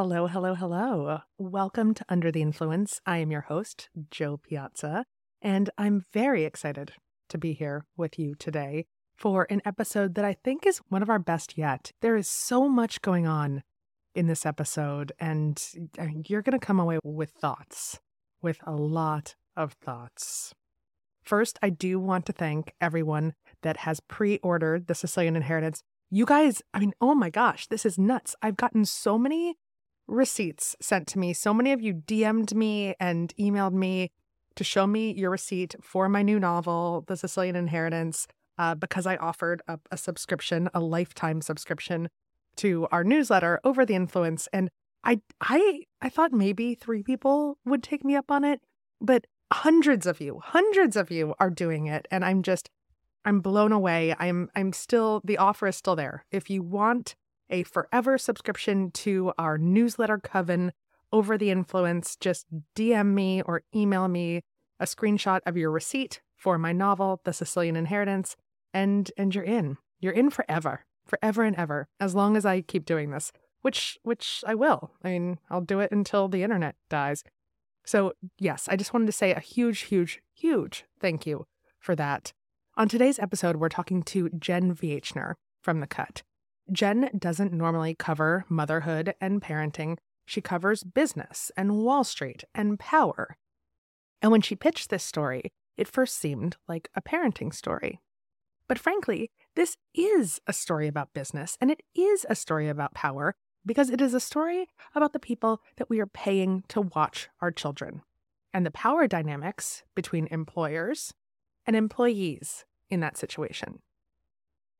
Hello, hello, hello. Welcome to Under the Influence. I am your host, Jo Piazza, and I'm very excited to be here with you today for an episode that I think is one of our best yet. There is so much going on in this episode, and you're going to come away with thoughts, with a lot of thoughts. First, I do want to thank everyone that has pre ordered The Sicilian Inheritance. You guys, I mean, oh my gosh, this is nuts. I've gotten so many receipts sent to me. So many of you DM'd me and emailed me to show me your receipt for my new novel, The Sicilian Inheritance, uh, because I offered up a subscription, a lifetime subscription to our newsletter over the influence. And I, I, I thought maybe three people would take me up on it, but hundreds of you, hundreds of you are doing it, and I'm just, I'm blown away. I'm, I'm still the offer is still there. If you want a forever subscription to our newsletter coven over the influence, just DM me or email me a screenshot of your receipt for my novel, The Sicilian Inheritance, and and you're in. You're in forever, forever and ever, as long as I keep doing this, which which I will. I mean, I'll do it until the internet dies. So, yes, I just wanted to say a huge, huge, huge thank you for that. On today's episode, we're talking to Jen Wieczner from The Cut. Jen doesn't normally cover motherhood and parenting. She covers business and Wall Street and power. And when she pitched this story, it first seemed like a parenting story. But frankly, this is a story about business and it is a story about power because it is a story about the people that we are paying to watch our children and the power dynamics between employers and employees in that situation.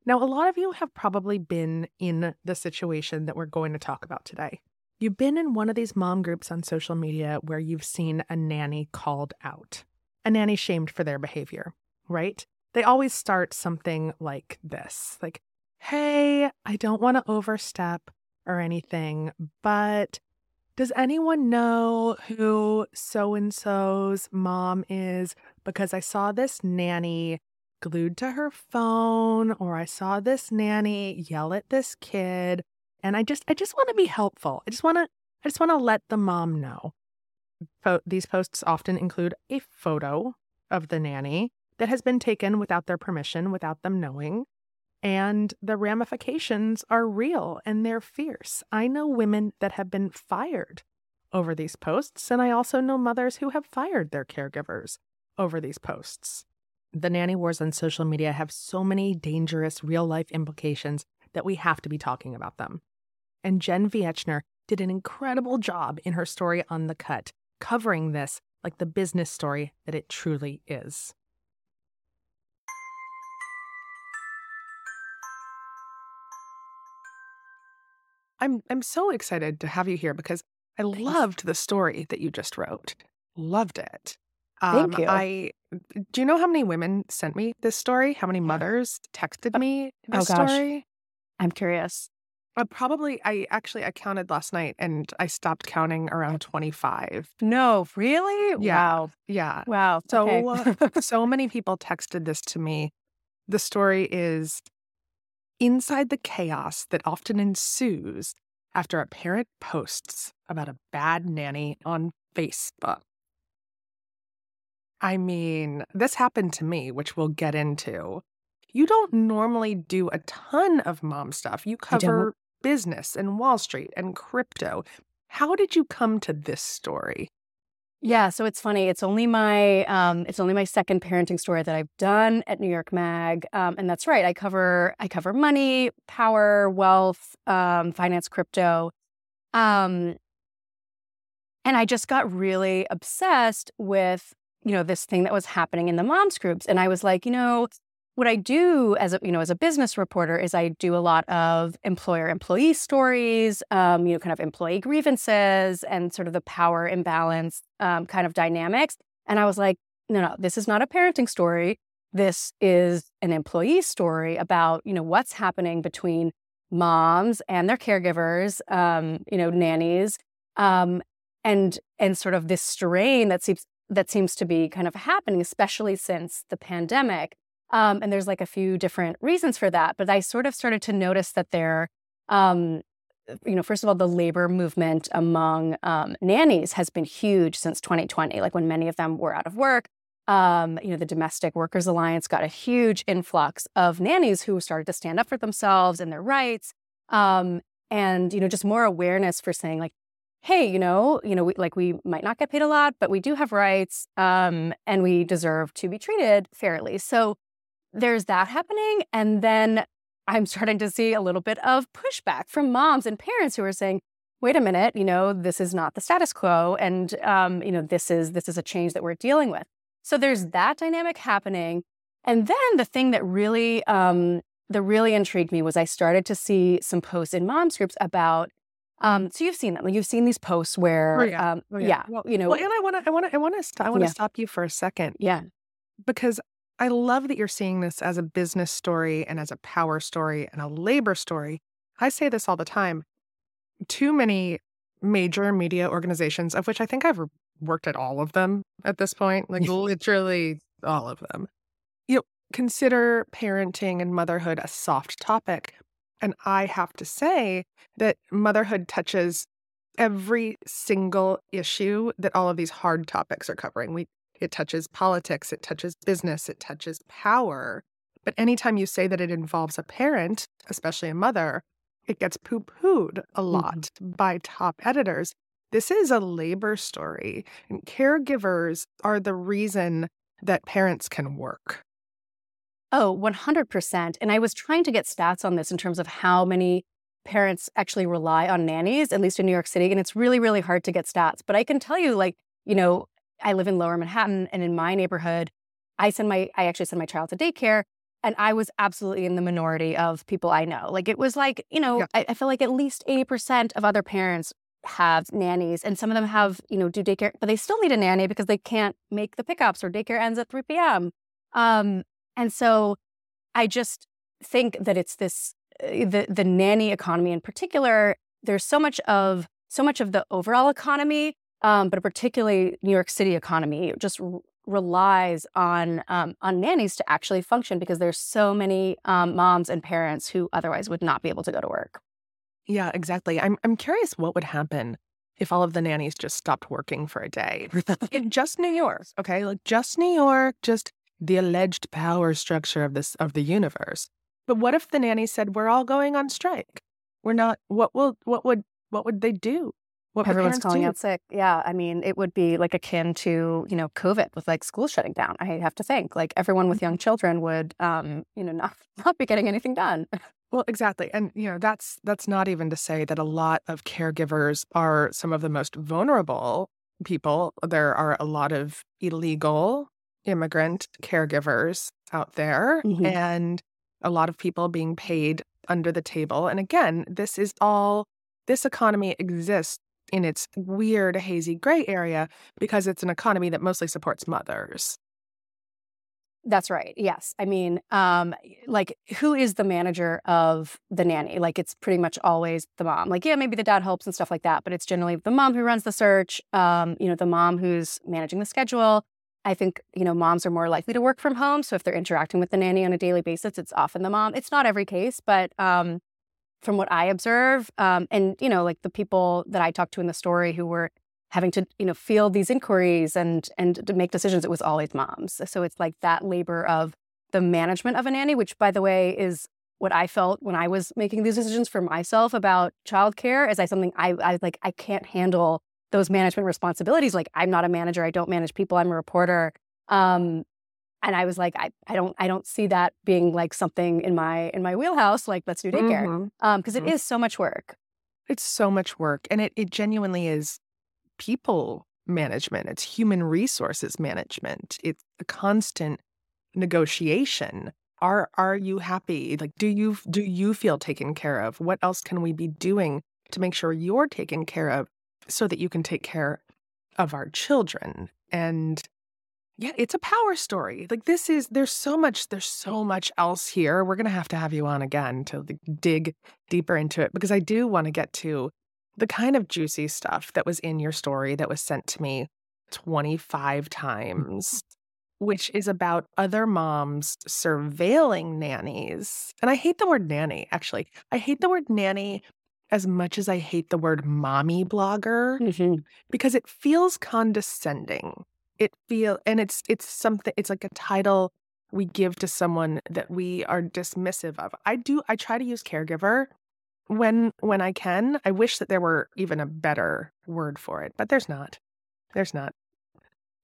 Now, a lot of you have probably been in the situation that we're going to talk about today. You've been in one of these mom groups on social media where you've seen a nanny called out, a nanny shamed for their behavior, right? They always start something like this like, hey, I don't want to overstep or anything, but does anyone know who so and so's mom is? Because I saw this nanny glued to her phone or I saw this nanny yell at this kid and I just I just want to be helpful. I just want to I just want to let the mom know. These posts often include a photo of the nanny that has been taken without their permission, without them knowing. And the ramifications are real and they're fierce. I know women that have been fired over these posts, and I also know mothers who have fired their caregivers over these posts. The nanny wars on social media have so many dangerous real life implications that we have to be talking about them. And Jen Wieczner did an incredible job in her story on The Cut, covering this like the business story that it truly is. I'm I'm so excited to have you here because I loved the story that you just wrote. Loved it. Um, Thank you. I do you know how many women sent me this story? How many mothers texted uh, me this oh, gosh. story? I'm curious. Uh, probably I actually I counted last night and I stopped counting around 25. No, really? Yeah. Wow. Yeah. Wow. So okay. so many people texted this to me. The story is inside the chaos that often ensues after a parent posts about a bad nanny on Facebook. I mean, this happened to me, which we'll get into. You don't normally do a ton of mom stuff. You cover business and Wall Street and crypto. How did you come to this story? Yeah, so it's funny. It's only my um, it's only my second parenting story that I've done at New York Mag, um, and that's right. I cover I cover money, power, wealth, um, finance, crypto, um, and I just got really obsessed with you know this thing that was happening in the moms groups, and I was like, you know, what I do as a you know as a business reporter is I do a lot of employer employee stories, um, you know, kind of employee grievances and sort of the power imbalance um, kind of dynamics. And I was like, no, no, this is not a parenting story. This is an employee story about you know what's happening between moms and their caregivers, um, you know, nannies, um, and and sort of this strain that seems that seems to be kind of happening, especially since the pandemic. Um, and there's like a few different reasons for that. But I sort of started to notice that there, um, you know, first of all, the labor movement among um, nannies has been huge since 2020, like when many of them were out of work. Um, you know, the Domestic Workers Alliance got a huge influx of nannies who started to stand up for themselves and their rights. Um, and, you know, just more awareness for saying, like, hey, you know, you know, we, like we might not get paid a lot, but we do have rights um, and we deserve to be treated fairly. So there's that happening. And then I'm starting to see a little bit of pushback from moms and parents who are saying, wait a minute, you know, this is not the status quo. And, um, you know, this is, this is a change that we're dealing with. So there's that dynamic happening. And then the thing that really, um, that really intrigued me was I started to see some posts in moms groups about um, so you've seen them. You've seen these posts where, Oh, yeah. um, Oh, yeah. yeah. Well, you know, Well, and I want to, I want to, I want to, st- I want to Yeah. stop you for a second yeah, because I love that you're seeing this as a business story and as a power story and a labor story. I say this all the time. Too many major media organizations, of which I think I've worked at all of them at this point, like literally all of them, you know, consider parenting and motherhood a soft topic. And I have to say that motherhood touches every single issue that all of these hard topics are covering. We it touches politics, it touches business, it touches power. But anytime you say that it involves a parent, especially a mother, it gets poo pooed a mm-hmm. lot by top editors. This is a labor story, and caregivers are the reason that parents can work. Oh, 100%. And I was trying to get stats on this in terms of how many parents actually rely on nannies, at least in New York City. And it's really, really hard to get stats. But I can tell you, like, you know, I live in lower Manhattan and in my neighborhood, I send my, I actually send my child to daycare. And I was absolutely in the minority of people I know. Like, it was like, you know, Yeah. I, I feel like at least 80% of other parents have nannies and some of them have, you know, do daycare, but they still need a nanny because they can't make the pickups or daycare ends at 3 p.m. Um, and so I just think that it's this uh, the the nanny economy in particular. There's so much of so much of the overall economy, um, but particularly New York City economy just r- relies on um, on nannies to actually function because there's so many um, moms and parents who otherwise would not be able to go to work. Yeah, exactly. I'm I'm curious what would happen if all of the nannies just stopped working for a day. in just New York, okay? Like just New York, just the alleged power structure of this of the universe. But what if the nanny said we're all going on strike? We're not what will what would what would they do? What Everyone's calling do? out sick. Yeah, I mean, it would be like akin to you know COVID with like schools shutting down. I have to think like everyone with young children would um, you know not not be getting anything done. Well, exactly. And you know, that's that's not even to say that a lot of caregivers are some of the most vulnerable people. There are a lot of illegal immigrant caregivers out there Mhm. and a lot of people being paid under the table. And again, this is all this economy exists in its weird hazy gray area because it's an economy that mostly supports mothers. That's right. Yes. I mean, um, like, who is the manager of the nanny? Like, it's pretty much always the mom. Like, yeah, maybe the dad helps and stuff like that, but it's generally the mom who runs the search. Um, you know, the mom who's managing the schedule. I think you know moms are more likely to work from home, so if they're interacting with the nanny on a daily basis, it's often the mom. It's not every case, but um, from what I observe, um, and you know, like the people that I talked to in the story who were having to you know field these inquiries and and to make decisions it was always moms so it's like that labor of the management of a nanny which by the way is what i felt when i was making these decisions for myself about childcare is i something i i like i can't handle those management responsibilities like i'm not a manager i don't manage people i'm a reporter um and i was like i, I don't i don't see that being like something in my in my wheelhouse like let's do daycare um because it Mhm. is so much work It's so much work and it, it genuinely is people management, it's human resources management. It's a constant negotiation. Are are you happy? Like do you do you feel taken care of? What else can we be doing to make sure you're taken care of so that you can take care of our children? And yeah, it's a power story. Like this is there's so much there's so much else here. We're going to have to have you on again to dig deeper into it because I do want to get to the kind of juicy stuff that was in your story that was sent to me 25 times, which is about other moms surveilling nannies. And I hate the word nanny, actually. I hate the word nanny as much as I hate the word mommy blogger Mm-hmm. because it feels condescending. It feel and it's it's something it's like a title we give to someone that we are dismissive of. I do I try to use caregiver when when I can. I wish that there were even a better word for it, but there's not. There's not.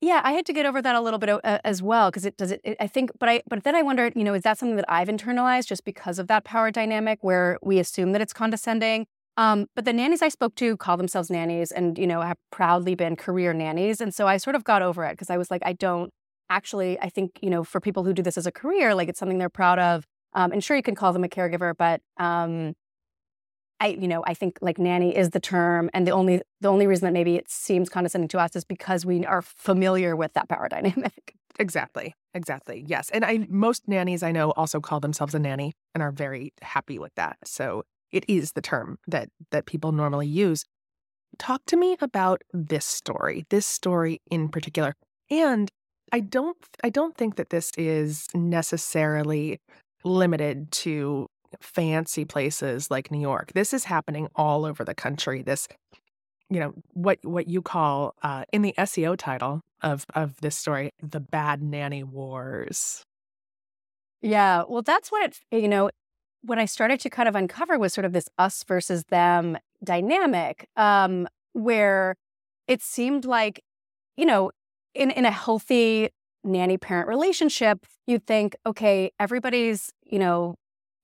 Yeah, I had to get over that a little bit uh, as well because it does it, it. I think, but I but then I wondered, you know, is that something that I've internalized just because of that power dynamic where we assume that it's condescending? Um, but the nannies I spoke to call themselves nannies and you know have proudly been career nannies, and so I sort of got over it because I was like, I don't actually. I think you know, for people who do this as a career, like it's something they're proud of. Um, and sure, you can call them a caregiver, but um, I, you know, I think like nanny is the term, and the only the only reason that maybe it seems condescending to us is because we are familiar with that power dynamic. Exactly. Exactly. Yes. And I most nannies I know also call themselves a nanny and are very happy with that. So it is the term that that people normally use. Talk to me about this story, this story in particular. And I don't I don't think that this is necessarily limited to fancy places like New York. This is happening all over the country. This you know what what you call uh, in the SEO title of of this story, the bad nanny wars. Yeah, well, that's what it. You know, what I started to kind of uncover was sort of this us versus them dynamic, um, where it seemed like, you know, in in a healthy nanny parent relationship, you'd think, okay, everybody's you know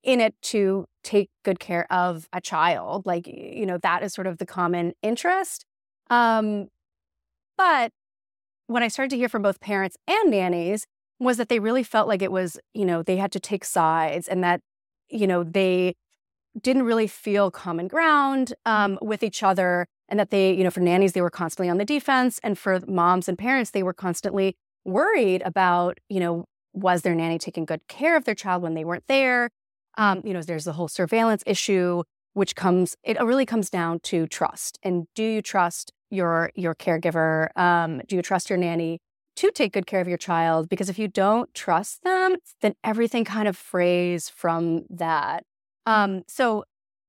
in it to take good care of a child. Like, you know, that is sort of the common interest. Um, but what I started to hear from both parents and nannies was that they really felt like it was, you know, they had to take sides and that, you know, they didn't really feel common ground um, with each other. And that they, you know, for nannies, they were constantly on the defense. And for moms and parents, they were constantly worried about, you know, was their nanny taking good care of their child when they weren't there? Um, you know, there's the whole surveillance issue, which comes, it really comes down to trust. And do you trust your your caregiver? Um, do you trust your nanny to take good care of your child? Because if you don't trust them, then everything kind of frays from that. Um, so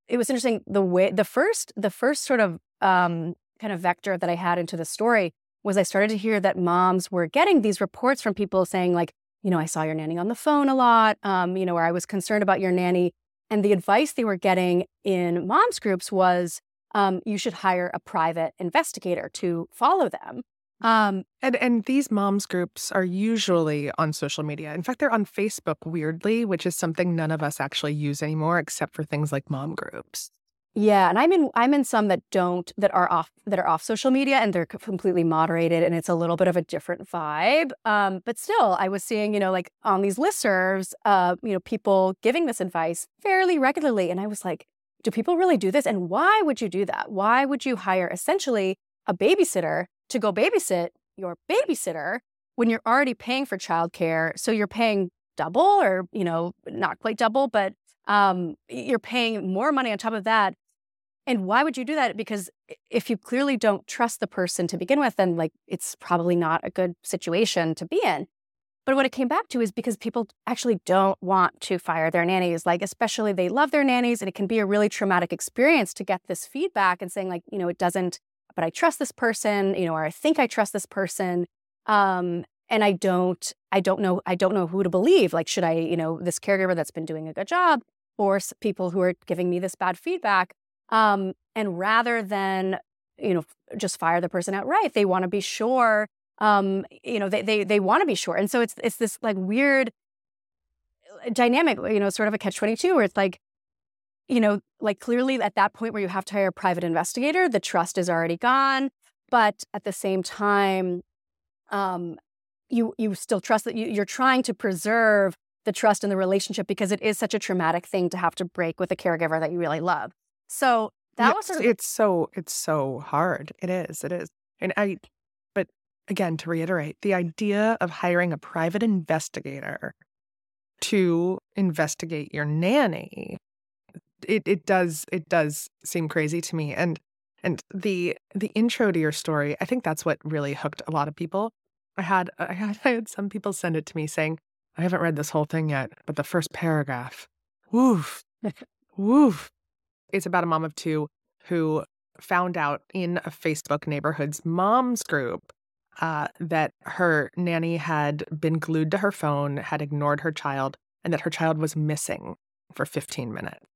it was interesting the way the first the first sort of um, kind of vector that I had into the story was I started to hear that moms were getting these reports from people saying like, you know, I saw your nanny on the phone a lot, um, you know, or I was concerned about your nanny. And the advice they were getting in moms groups was um, you should hire a private investigator to follow them. Um, and and these moms groups are usually on social media. In fact, they're on Facebook weirdly, which is something none of us actually use anymore, except for things like mom groups. Yeah, and I'm in I'm in some that don't that are off that are off social media and they're completely moderated and it's a little bit of a different vibe. Um, but still, I was seeing you know like on these listservs, uh, you know, people giving this advice fairly regularly, and I was like, do people really do this? And why would you do that? Why would you hire essentially a babysitter to go babysit your babysitter when you're already paying for childcare? So you're paying double, or you know, not quite double, but um, you're paying more money on top of that and why would you do that? Because if you clearly don't trust the person to begin with, then like it's probably not a good situation to be in. But what it came back to is because people actually don't want to fire their nannies, like especially they love their nannies, and it can be a really traumatic experience to get this feedback and saying like, you know, it doesn't, but I trust this person, you know, or I think I trust this person, um, and I don't, I don't know, I don't know who to believe. Like, should I, you know, this caregiver that's been doing a good job, or people who are giving me this bad feedback? Um, and rather than, you know, just fire the person outright, they want to be sure. Um, you know, they they they want to be sure. And so it's it's this like weird uh, dynamic, you know, sort of a catch 22 where it's like, you know, like clearly at that point where you have to hire a private investigator, the trust is already gone. But at the same time, um, you you still trust that you, you're trying to preserve the trust in the relationship because it is such a traumatic thing to have to break with a caregiver that you really love. So that yes, was sort of it's so it's so hard. It is. It is. And I but again to reiterate, the idea of hiring a private investigator to investigate your nanny it it does it does seem crazy to me and and the the intro to your story, I think that's what really hooked a lot of people. I had I had, I had some people send it to me saying, I haven't read this whole thing yet, but the first paragraph, woof, woof it's about a mom of two who found out in a Facebook neighborhood's moms group uh, that her nanny had been glued to her phone, had ignored her child, and that her child was missing for 15 minutes.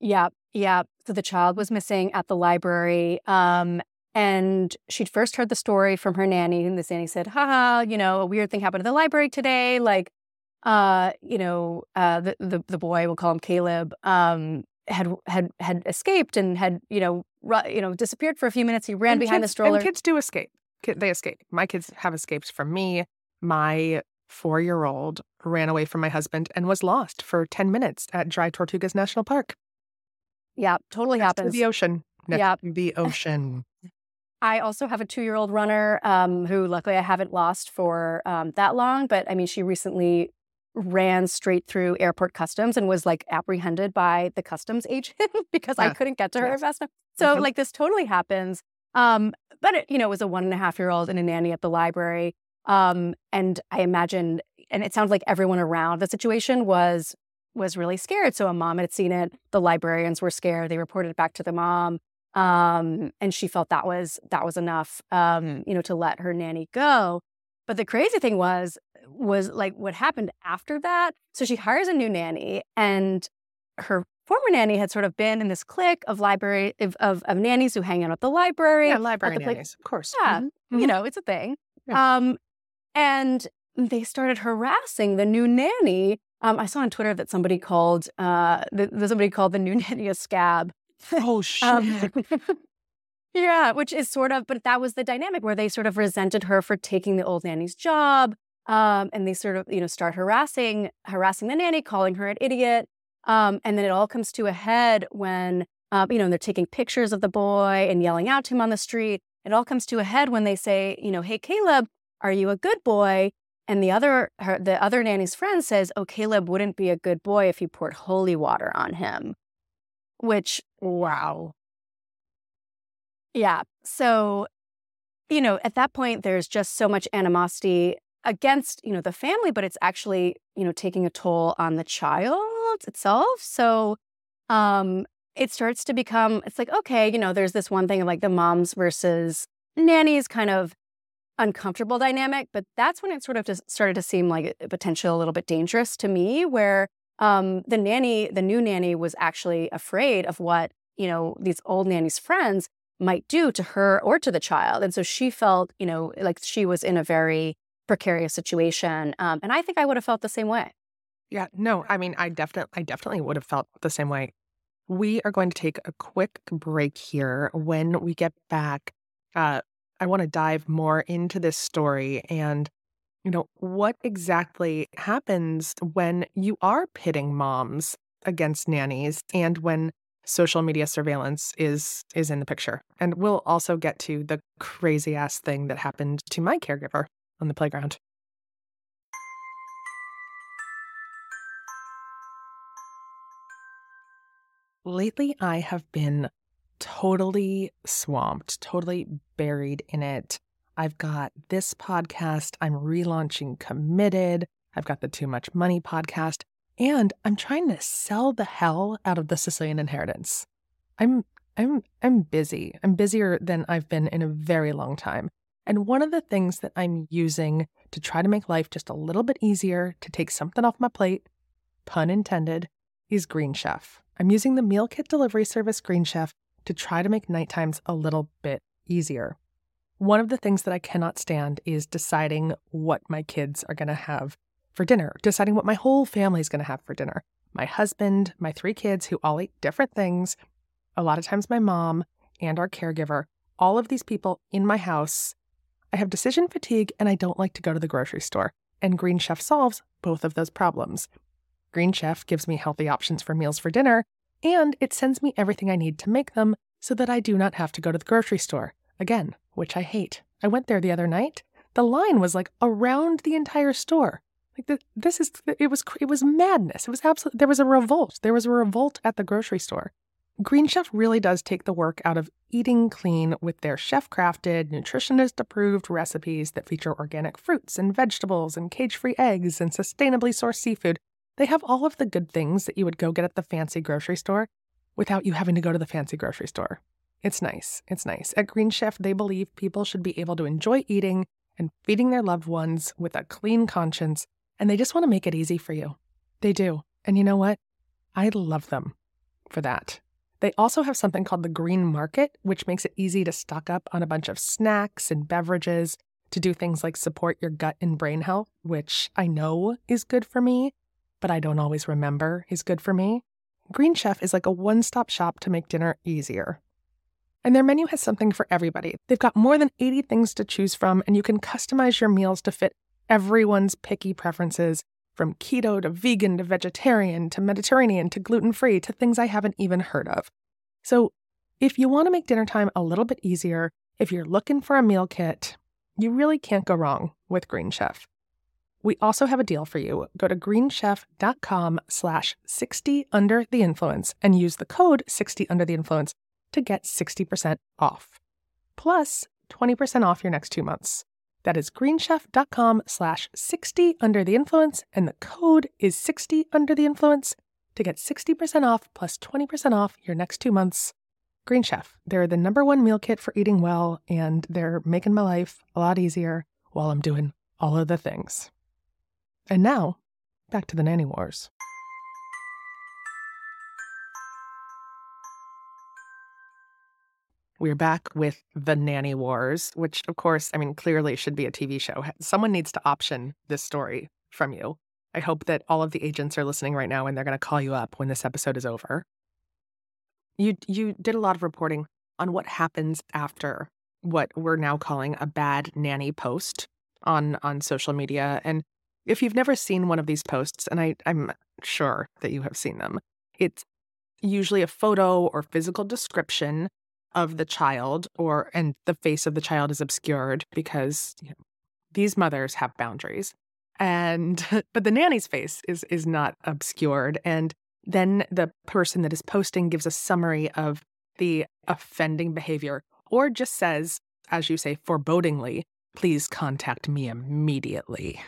Yeah, yeah. So the child was missing at the library. Um, and she'd first heard the story from her nanny, and this nanny said, haha, you know, a weird thing happened at the library today. Like, uh, you know, uh, the, the, the boy, we'll call him Caleb, um, had had had escaped and had you know ru- you know disappeared for a few minutes. He ran And behind kids- the stroller. And kids do escape. They escape. My kids have escaped from me. My four year old ran away from my husband and was lost for 10 minutes at Dry Tortugas National Park. Yeah, totally Next to happens. the ocean. Next Yeah. to the ocean. I also have a two year old runner um, who, luckily, I haven't lost for um, that long. But I mean, she recently ran straight through airport customs and was like apprehended by the customs agent because I couldn't get to her Yes. fast enough. So, Mhm. like, this totally happens. Um, but it, you know, it was a one and a half year old and a nanny at the library. Um, and I imagine, and it sounds like everyone around the situation was was really scared. So a mom had seen it. The librarians were scared. They reported it back to the mom um, and she felt that was that was enough, um, you know, to let her nanny go. But the crazy thing was was like what happened after that. So she hires a new nanny, and her former nanny had sort of been in this clique of library of, of, of nannies who hang out at the library. Yeah, library the nannies, of course. Yeah, Mhm. you Mhm. know, it's a thing. Yeah. Um, and they started harassing the new nanny. Um, I saw on Twitter that somebody called uh, the, the- somebody called the new nanny a scab. Oh, shit. Um, yeah, which is sort of, but that was the dynamic where they sort of resented her for taking the old nanny's job. Um, and they sort of, you know, start harassing, harassing the nanny, calling her an idiot. Um, and then it all comes to a head when, um, you know, they're taking pictures of the boy and yelling out to him on the street. It all comes to a head when they say, you know, hey, Caleb, are you a good boy? And the other, her, the other nanny's friend says, oh, Caleb wouldn't be a good boy if you poured holy water on him, which wow. Yeah. So, you know, at that point, there's just so much animosity against, you know, the family, but it's actually, you know, taking a toll on the child itself. So, um, it starts to become, it's like, okay, you know, there's this one thing of like the moms versus nannies kind of uncomfortable dynamic, but that's when it sort of just started to seem like a potential a little bit dangerous to me, where um, the nanny, the new nanny was actually afraid of what, you know, these old nanny's friends might do to her or to the child. And so she felt, you know, like she was in a very precarious situation. Um, and I think I would have felt the same way. Yeah, no, I mean, I definitely, I definitely would have felt the same way. We are going to take a quick break here. When we get back, uh, I want to dive more into this story and, you know, what exactly happens when you are pitting moms against nannies and when social media surveillance is is in the picture. And we'll also get to the crazy ass thing that happened to my caregiver on the playground. Lately, I have been totally swamped, totally buried in it. I've got this podcast, I'm relaunching Committed, I've got the Too Much Money podcast, and I'm trying to sell the hell out of the Sicilian inheritance. I'm I'm I'm busy. I'm busier than I've been in a very long time. And one of the things that I'm using to try to make life just a little bit easier, to take something off my plate, pun intended, is Green Chef. I'm using the meal kit delivery service Green Chef to try to make night times a little bit easier. One of the things that I cannot stand is deciding what my kids are going to have for dinner, deciding what my whole family is going to have for dinner. My husband, my three kids who all eat different things, a lot of times my mom, and our caregiver, all of these people in my house. I have decision fatigue and I don't like to go to the grocery store. And Green Chef solves both of those problems. Green Chef gives me healthy options for meals for dinner, and it sends me everything I need to make them so that I do not have to go to the grocery store. Again, which I hate. I went there the other night. The line was like around the entire store. Like the, this is it was it was madness. It was absolute. There was a revolt. There was a revolt at the grocery store. Green Chef really does take the work out of eating clean with their chef crafted, nutritionist approved recipes that feature organic fruits and vegetables and cage free eggs and sustainably sourced seafood. They have all of the good things that you would go get at the fancy grocery store without you having to go to the fancy grocery store. It's nice. It's nice. At Green Chef, they believe people should be able to enjoy eating and feeding their loved ones with a clean conscience, and they just want to make it easy for you. They do. And you know what? I love them for that. They also have something called the Green Market, which makes it easy to stock up on a bunch of snacks and beverages to do things like support your gut and brain health, which I know is good for me, but I don't always remember is good for me. Green Chef is like a one stop shop to make dinner easier. And their menu has something for everybody. They've got more than 80 things to choose from, and you can customize your meals to fit everyone's picky preferences from keto to vegan to vegetarian to Mediterranean to gluten free to things I haven't even heard of. So, if you want to make dinner time a little bit easier, if you're looking for a meal kit, you really can't go wrong with Green Chef. We also have a deal for you. Go to greenchef.com slash 60 under the influence and use the code 60 under the influence to get 60% off. Plus 20% off your next two months. That is greenchef.com slash 60 under the influence, and the code is 60 under the influence to get 60% off plus 20% off your next two months. Green Chef, they're the number one meal kit for eating well, and they're making my life a lot easier while I'm doing all of the things. And now, back to the nanny wars. We're back with the Nanny Wars, which, of course, I mean, clearly should be a TV show. Someone needs to option this story from you. I hope that all of the agents are listening right now and they're going to call you up when this episode is over. You you did a lot of reporting on what happens after what we're now calling a bad nanny post on on social media and if you've never seen one of these posts and I I'm sure that you have seen them it's usually a photo or physical description of the child or and the face of the child is obscured because you know, these mothers have boundaries. And but the nanny's face is is not obscured and then the person that is posting gives a summary of the offending behavior or just says as you say forebodingly please contact me immediately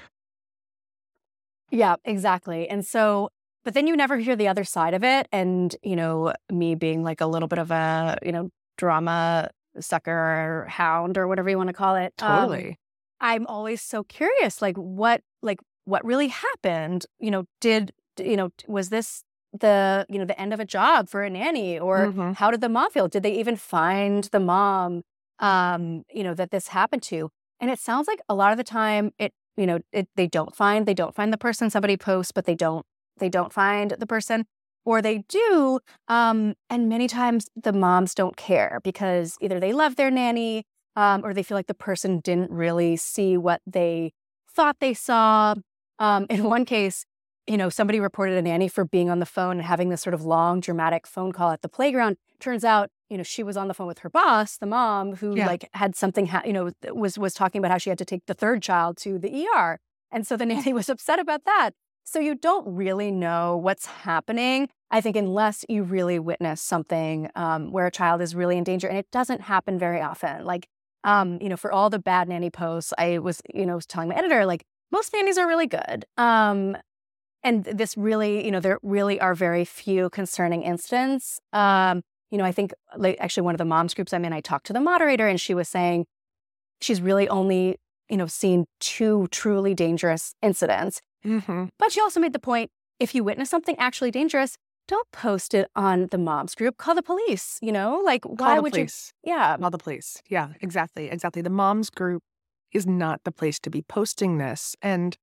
yeah exactly and so but then you never hear the other side of it and you know me being like a little bit of a you know drama sucker or hound or whatever you want to call it. Um, totally. Um, I'm always so curious, like what, like what really happened? You know, did you know was this the you know the end of a job for a nanny, or mm-hmm. how did the mom feel? Did they even find the mom? Um, you know that this happened to, and it sounds like a lot of the time it you know it, they don't find they don't find the person somebody posts, but they don't they don't find the person or they do. Um, and many times the moms don't care because either they love their nanny um, or they feel like the person didn't really see what they thought they saw. Um, in one case, you know, somebody reported a nanny for being on the phone and having this sort of long, dramatic phone call at the playground. Turns out, you know, she was on the phone with her boss, the mom, who yeah. like had something, ha- you know, was was talking about how she had to take the third child to the ER, and so the nanny was upset about that. So you don't really know what's happening. I think unless you really witness something um, where a child is really in danger, and it doesn't happen very often. Like, um, you know, for all the bad nanny posts, I was, you know, was telling my editor like most nannies are really good. Um, and this really, you know, there really are very few concerning incidents. Um, you know, I think like actually one of the moms groups I'm in, I talked to the moderator, and she was saying she's really only, you know, seen two truly dangerous incidents Mm-hmm. But she also made the point if you witness something actually dangerous, don't post it on the moms group. Call the police. You know, like why would police. you? Yeah, call the police. Yeah, exactly, exactly. The moms group is not the place to be posting this, and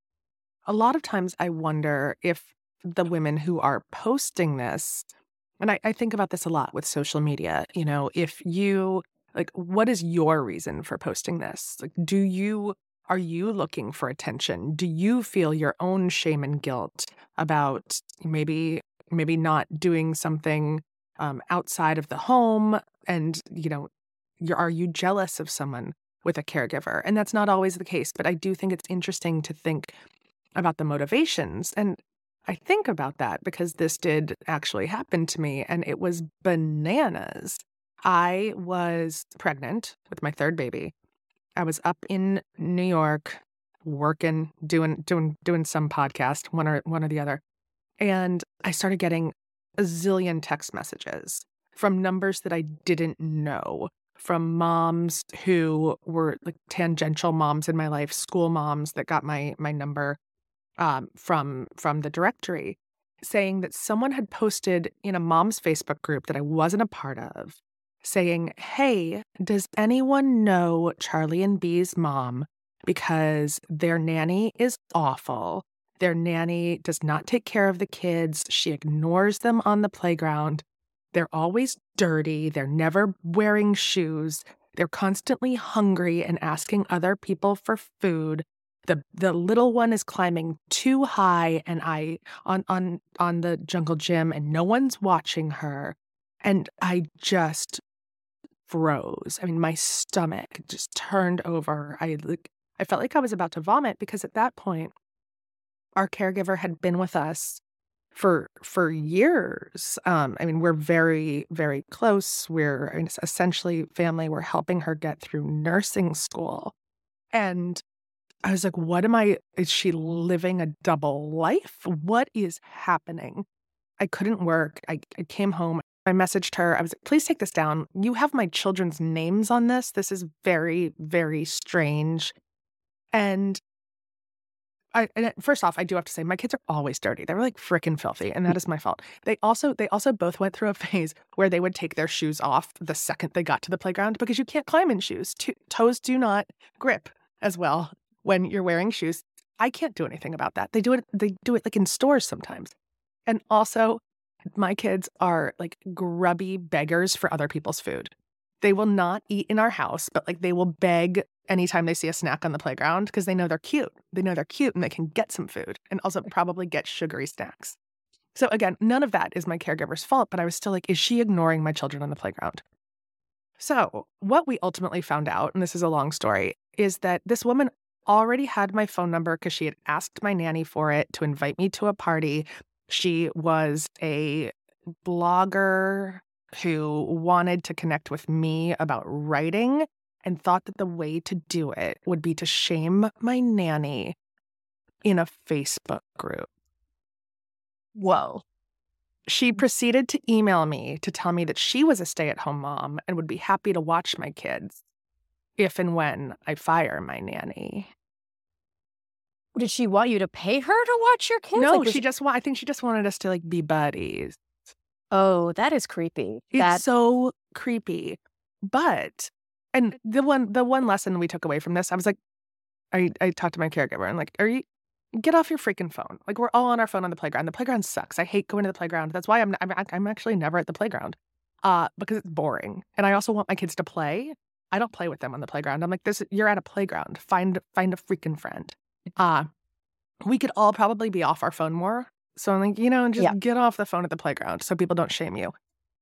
a lot of times I wonder if the women who are posting this, and I, I think about this a lot with social media. You know, if you like, what is your reason for posting this? Like, do you are you looking for attention? Do you feel your own shame and guilt about maybe maybe not doing something um, outside of the home? And you know, are you jealous of someone with a caregiver? And that's not always the case, but I do think it's interesting to think about the motivations. And I think about that because this did actually happen to me, and it was bananas. I was pregnant with my third baby I was up in New York working, doing doing doing some podcast, one or one or the other. And I started getting a zillion text messages from numbers that I didn't know, from moms who were like tangential moms in my life, school moms that got my my number um, from from the directory, saying that someone had posted in a mom's Facebook group that I wasn't a part of, saying, "Hey, does anyone know Charlie and Bee's mom? Because their nanny is awful." Their nanny does not take care of the kids. She ignores them on the playground. They're always dirty. They're never wearing shoes. They're constantly hungry and asking other people for food. The the little one is climbing too high and I on on on the jungle gym and no one's watching her. And I just froze. I mean, my stomach just turned over. I like I felt like I was about to vomit because at that point our caregiver had been with us for for years. Um, I mean, we're very very close. We're I mean, essentially family. We're helping her get through nursing school, and I was like, "What am I? Is she living a double life? What is happening?" I couldn't work. I, I came home. I messaged her. I was like, "Please take this down. You have my children's names on this. This is very very strange." And I, first off, I do have to say my kids are always dirty. They're like freaking filthy, and that mm. is my fault. They also they also both went through a phase where they would take their shoes off the second they got to the playground because you can't climb in shoes. toes do not grip as well when you're wearing shoes. I can't do anything about that. They do it they do it like in stores sometimes. And also, my kids are like grubby beggars for other people's food. They will not eat in our house, but like they will beg anytime they see a snack on the playground because they know they're cute. They know they're cute and they can get some food and also probably get sugary snacks. So again, none of that is my caregiver's fault, but I was still like, is she ignoring my children on the playground? So, what we ultimately found out, and this is a long story, is that this woman already had my phone number because she had asked my nanny for it to invite me to a party. She was a blogger who wanted to connect with me about writing and thought that the way to do it would be to shame my nanny in a Facebook group. Whoa. She proceeded to email me to tell me that she was a stay at home mom and would be happy to watch my kids if and when I fire my nanny. Did she want you to pay her to watch your kids? No, like, she, just want I think she just wanted us to like be buddies. Oh, that is creepy. It's that... so creepy. But and the one the one lesson we took away from this, I was like, I I talked to my caregiver and like, are you get off your freaking phone? Like we're all on our phone on the playground. The playground sucks. I hate going to the playground. That's why I'm I'm, I'm actually never at the playground, uh, because it's boring. And I also want my kids to play. I don't play with them on the playground. I'm like, this you're at a playground. Find find a freaking friend. Uh we could all probably be off our phone more so I'm like, you know, and just yeah. get off the phone at the playground so people don't shame you.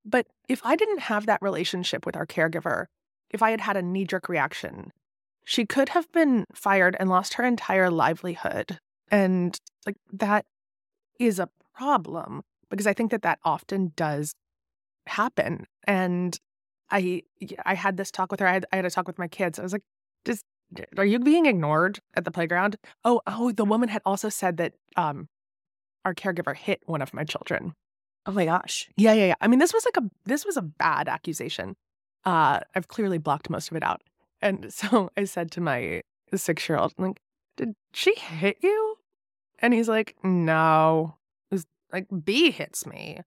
But if I didn't have that relationship with our caregiver, if I had had a knee jerk reaction, she could have been fired and lost her entire livelihood. And like that is a problem because I think that that often does happen. And I I had this talk with her. I had, I had a talk with my kids. I was like, "Does are you being ignored at the playground?" Oh, oh, the woman had also said that um our caregiver hit one of my children. Oh my gosh. Yeah, yeah, yeah. I mean, this was like a this was a bad accusation. Uh, I've clearly blocked most of it out. And so I said to my six year old, like, did she hit you? And he's like, no. Was like B hits me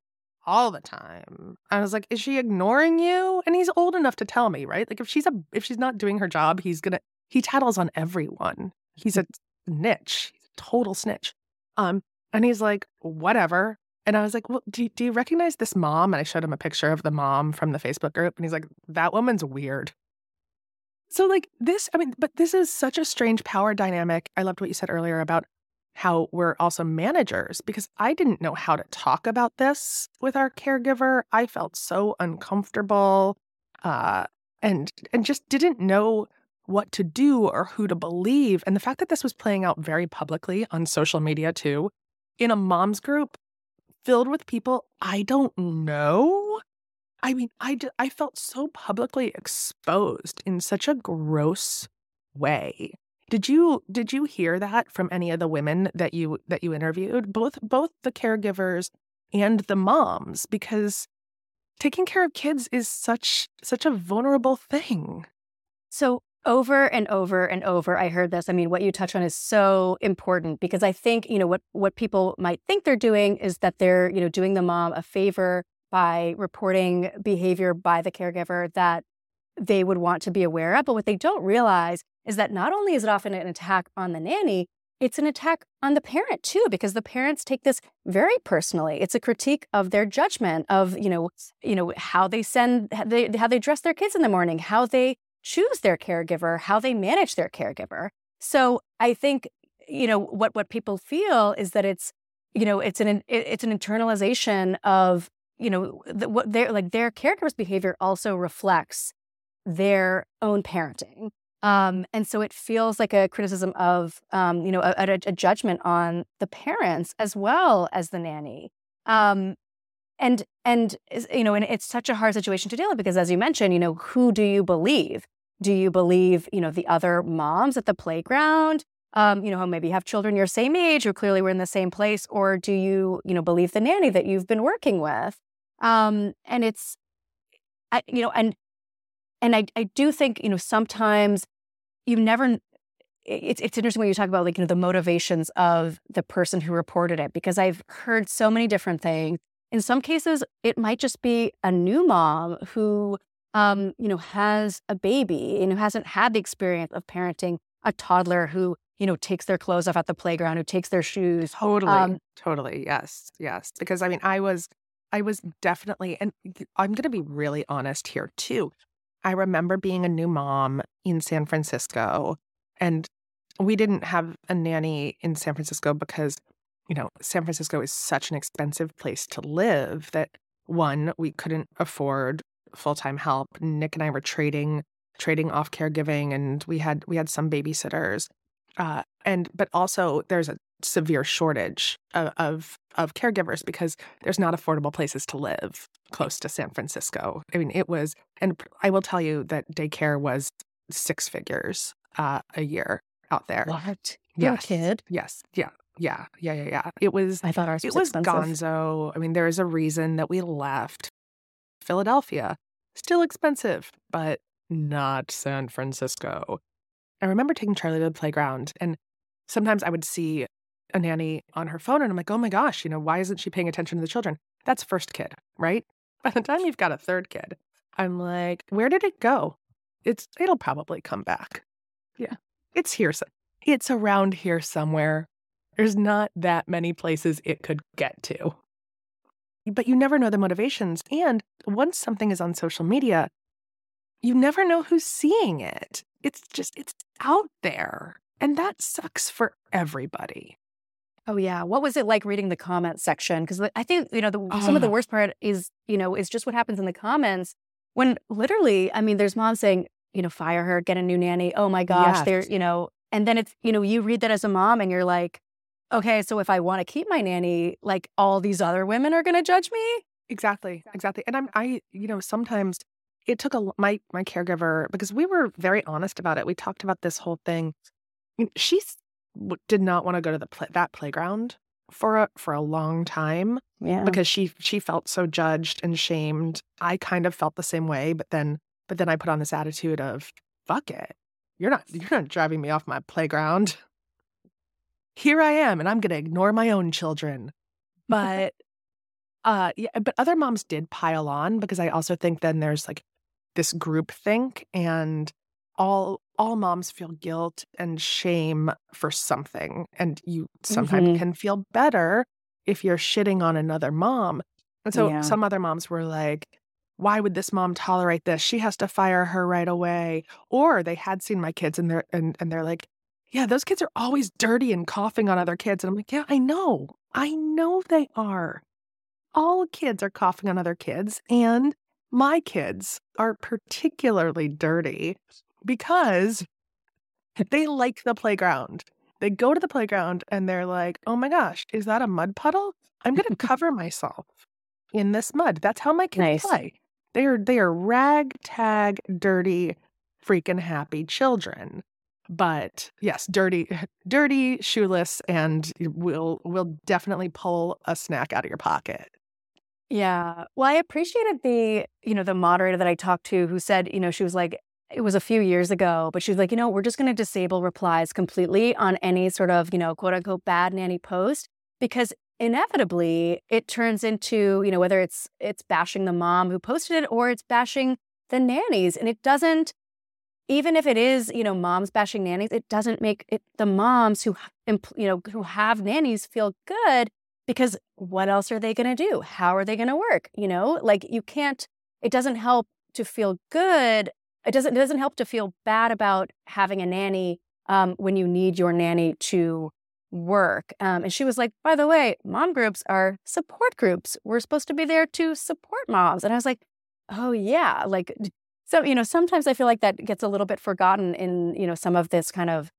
all the time. I was like, is she ignoring you? And he's old enough to tell me, right? Like if she's a if she's not doing her job, he's gonna he tattles on everyone. He's a snitch. He's a total snitch. Um, and he's like, whatever. And I was like, well, do, do you recognize this mom? And I showed him a picture of the mom from the Facebook group. And he's like, that woman's weird. So, like, this, I mean, but this is such a strange power dynamic. I loved what you said earlier about how we're also managers because I didn't know how to talk about this with our caregiver. I felt so uncomfortable uh, and and just didn't know what to do or who to believe. And the fact that this was playing out very publicly on social media too in a mom's group filled with people I don't know. I mean, I, d- I felt so publicly exposed in such a gross way. Did you did you hear that from any of the women that you that you interviewed? Both both the caregivers and the moms because taking care of kids is such such a vulnerable thing. So over and over and over I heard this. I mean, what you touch on is so important because I think, you know, what what people might think they're doing is that they're, you know, doing the mom a favor by reporting behavior by the caregiver that they would want to be aware of. But what they don't realize is that not only is it often an attack on the nanny, it's an attack on the parent too, because the parents take this very personally. It's a critique of their judgment of, you know, you know, how they send how they how they dress their kids in the morning, how they choose their caregiver, how they manage their caregiver. So I think, you know, what what people feel is that it's, you know, it's an it's an internalization of, you know, the, what their like their caregiver's behavior also reflects their own parenting. Um, and so it feels like a criticism of, um, you know, a, a, a, judgment on the parents as well as the nanny. Um, and and you know, and it's such a hard situation to deal with because, as you mentioned, you know, who do you believe? Do you believe, you know, the other moms at the playground? Um, you know, who maybe have children your same age or clearly we're in the same place, or do you, you know, believe the nanny that you've been working with? Um, and it's, I, you know, and and I, I do think, you know, sometimes you never it's it's interesting when you talk about like, you know, the motivations of the person who reported it, because I've heard so many different things. In some cases, it might just be a new mom who um, you know, has a baby and who hasn't had the experience of parenting a toddler who, you know, takes their clothes off at the playground, who takes their shoes. Totally. Um, totally. Yes. Yes. Because I mean, I was I was definitely and I'm going to be really honest here too. I remember being a new mom in San Francisco, and we didn't have a nanny in San Francisco because, you know, San Francisco is such an expensive place to live that one, we couldn't afford full-time help. Nick and I were trading trading off caregiving and we had we had some babysitters. Uh, and but also there's a severe shortage of, of, of caregivers because there's not affordable places to live close to San Francisco. I mean, it was, and I will tell you that daycare was six figures uh, a year out there. What? Yes. kid? Yes. Yeah. Yeah. Yeah. Yeah. Yeah. It was. I thought ours was it was expensive. gonzo. I mean, there is a reason that we left Philadelphia. Still expensive, but not San Francisco. I remember taking Charlie to the playground, and sometimes I would see a nanny on her phone and I'm like, oh my gosh, you know, why isn't she paying attention to the children? That's first kid, right? By the time you've got a third kid, I'm like, where did it go? It's it'll probably come back. Yeah. It's here. It's around here somewhere. There's not that many places it could get to. But you never know the motivations. And once something is on social media, you never know who's seeing it. It's just, it's out there. And that sucks for everybody. Oh yeah, what was it like reading the comment section? Because I think you know the, some of the worst part is you know is just what happens in the comments when literally, I mean, there's moms saying you know fire her, get a new nanny. Oh my gosh, yes. they're you know, and then it's you know you read that as a mom and you're like, okay, so if I want to keep my nanny, like all these other women are going to judge me. Exactly, exactly. And I'm I you know sometimes it took a my my caregiver because we were very honest about it. We talked about this whole thing. She's did not want to go to the play, that playground for a, for a long time yeah. because she she felt so judged and shamed. I kind of felt the same way, but then but then I put on this attitude of fuck it. You're not you're not driving me off my playground. Here I am and I'm going to ignore my own children. But uh yeah, but other moms did pile on because I also think then there's like this group think and all all moms feel guilt and shame for something and you sometimes mm-hmm. can feel better if you're shitting on another mom and so yeah. some other moms were like why would this mom tolerate this she has to fire her right away or they had seen my kids and they're and, and they're like yeah those kids are always dirty and coughing on other kids and i'm like yeah i know i know they are all kids are coughing on other kids and my kids are particularly dirty because they like the playground. They go to the playground and they're like, oh my gosh, is that a mud puddle? I'm going to cover myself in this mud. That's how my kids nice. play. They are they are ragtag, dirty, freaking happy children. But yes, dirty, dirty, shoeless, and we'll we'll definitely pull a snack out of your pocket. Yeah. Well, I appreciated the, you know, the moderator that I talked to who said, you know, she was like, it was a few years ago, but she was like, you know, we're just going to disable replies completely on any sort of, you know, quote unquote bad nanny post because inevitably it turns into, you know, whether it's it's bashing the mom who posted it or it's bashing the nannies and it doesn't even if it is, you know, moms bashing nannies, it doesn't make it the moms who you know who have nannies feel good because what else are they going to do? How are they going to work? You know, like you can't it doesn't help to feel good. It doesn't it doesn't help to feel bad about having a nanny um, when you need your nanny to work. Um, and she was like, by the way, mom groups are support groups. We're supposed to be there to support moms. And I was like, oh yeah, like so, you know, sometimes I feel like that gets a little bit forgotten in, you know, some of this kind of,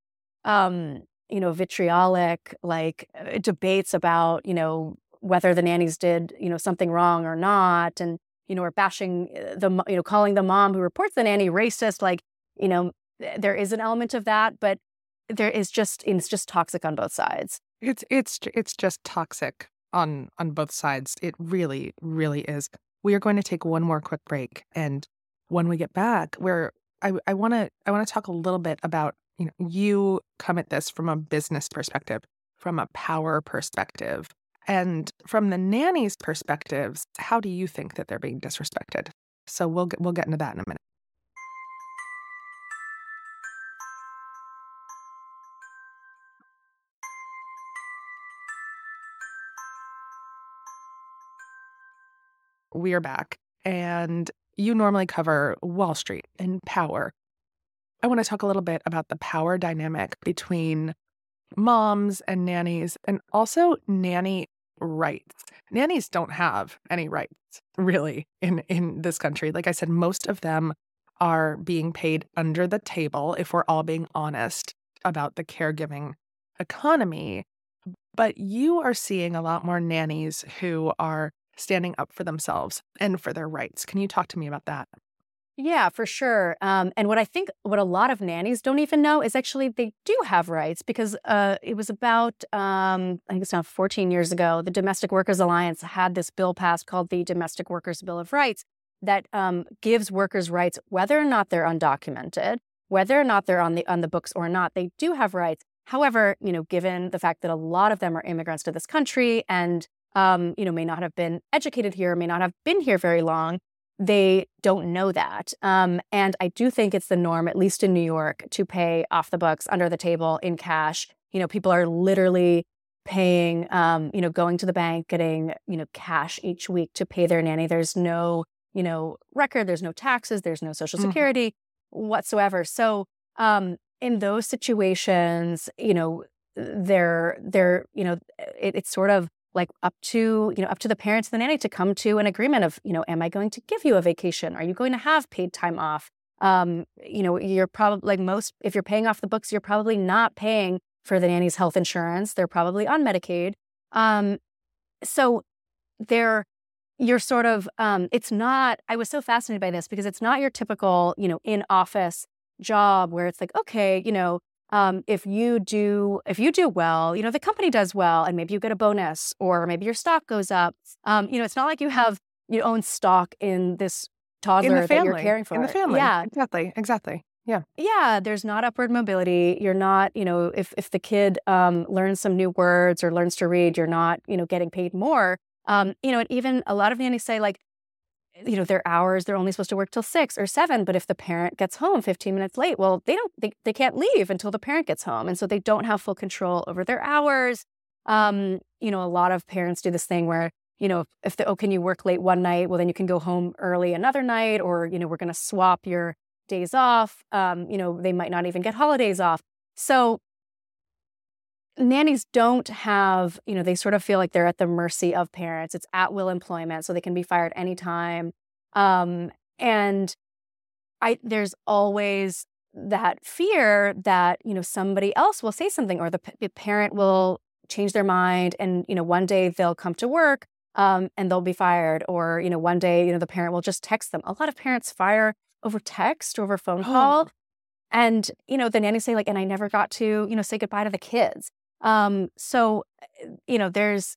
um, you know, vitriolic like uh, debates about, you know, whether the nannies did, you know, something wrong or not. And, you know, or bashing uh, the, you know, calling the mom who reports the nanny racist. Like, you know, there is an element of that, but there is just, it's just toxic on both sides. It's, it's, it's just toxic on, on both sides. It really, really is. We are going to take one more quick break and when we get back, where I want to I want to talk a little bit about you know you come at this from a business perspective, from a power perspective, and from the nanny's perspectives. How do you think that they're being disrespected? So we'll get, we'll get into that in a minute. We are back. And you normally cover Wall Street and power. I want to talk a little bit about the power dynamic between moms and nannies and also nanny rights. Nannies don't have any rights really in in this country. Like I said most of them are being paid under the table if we're all being honest about the caregiving economy. But you are seeing a lot more nannies who are standing up for themselves and for their rights. Can you talk to me about that? Yeah, for sure. Um, and what I think, what a lot of nannies don't even know is actually they do have rights because uh, it was about, um, I think it's now 14 years ago, the Domestic Workers Alliance had this bill passed called the Domestic Workers Bill of Rights that um, gives workers rights whether or not they're undocumented, whether or not they're on the on the books or not. They do have rights. However, you know, given the fact that a lot of them are immigrants to this country and um, you know, may not have been educated here, may not have been here very long, they don't know that. Um, and I do think it's the norm, at least in New York, to pay off the books, under the table, in cash. You know, people are literally paying, um, you know, going to the bank, getting, you know, cash each week to pay their nanny. There's no, you know, record, there's no taxes, there's no social mm-hmm. security mm-hmm. whatsoever. So, um, in those situations, you know, they're, they're, you know, it, it's sort of like up to you know up to the parents and the nanny to come to an agreement of you know am i going to give you a vacation? Are you going to have paid time off? Um, you know you're probably like most if you're paying off the books you're probably not paying for the nanny's health insurance. They're probably on medicaid. Um, so they're you're sort of um, it's not i was so fascinated by this because it's not your typical you know in office job where it's like okay you know um, if you do if you do well you know the company does well and maybe you get a bonus or maybe your stock goes up um, you know it's not like you have you own stock in this toddler in the family, that you're caring for in the family. Yeah. Exactly exactly. Yeah. Yeah there's not upward mobility. You're not you know if if the kid um, learns some new words or learns to read you're not you know getting paid more. Um, you know and even a lot of nannies say like you know their hours they're only supposed to work till six or seven but if the parent gets home 15 minutes late well they don't they, they can't leave until the parent gets home and so they don't have full control over their hours. Um, you know a lot of parents do this thing where you know if, if the, oh can you work late one night? Well then you can go home early another night or you know we're going to swap your days off. Um, you know they might not even get holidays off. So nannies don't have, you know, they sort of feel like they're at the mercy of parents. It's at will employment, so they can be fired anytime. Um, and I there's always that fear that you know somebody else will say something or the, p- the parent will change their mind and you know one day they'll come to work um, and they'll be fired or you know one day you know the parent will just text them a lot of parents fire over text over phone call and you know the nannies say like and i never got to you know say goodbye to the kids um, so you know there's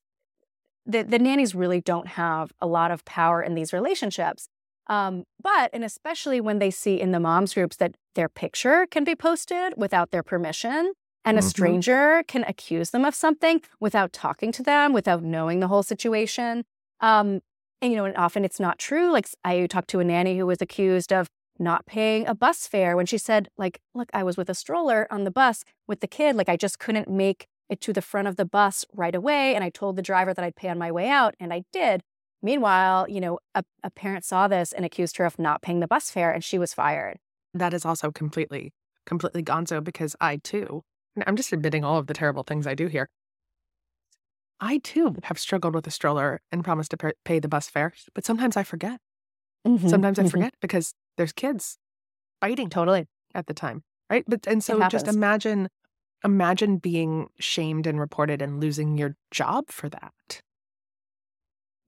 the, the nannies really don't have a lot of power in these relationships um, but and especially when they see in the moms groups that their picture can be posted without their permission and a mm-hmm. stranger can accuse them of something without talking to them without knowing the whole situation um, and you know and often it's not true like i talked to a nanny who was accused of not paying a bus fare when she said like look i was with a stroller on the bus with the kid like i just couldn't make to the front of the bus right away and i told the driver that i'd pay on my way out and i did meanwhile you know a, a parent saw this and accused her of not paying the bus fare and she was fired that is also completely completely gonzo because i too i'm just admitting all of the terrible things i do here i too have struggled with a stroller and promised to pay the bus fare but sometimes i forget mm-hmm. sometimes i mm-hmm. forget because there's kids fighting totally at the time, right? But and so just imagine imagine being shamed and reported and losing your job for that.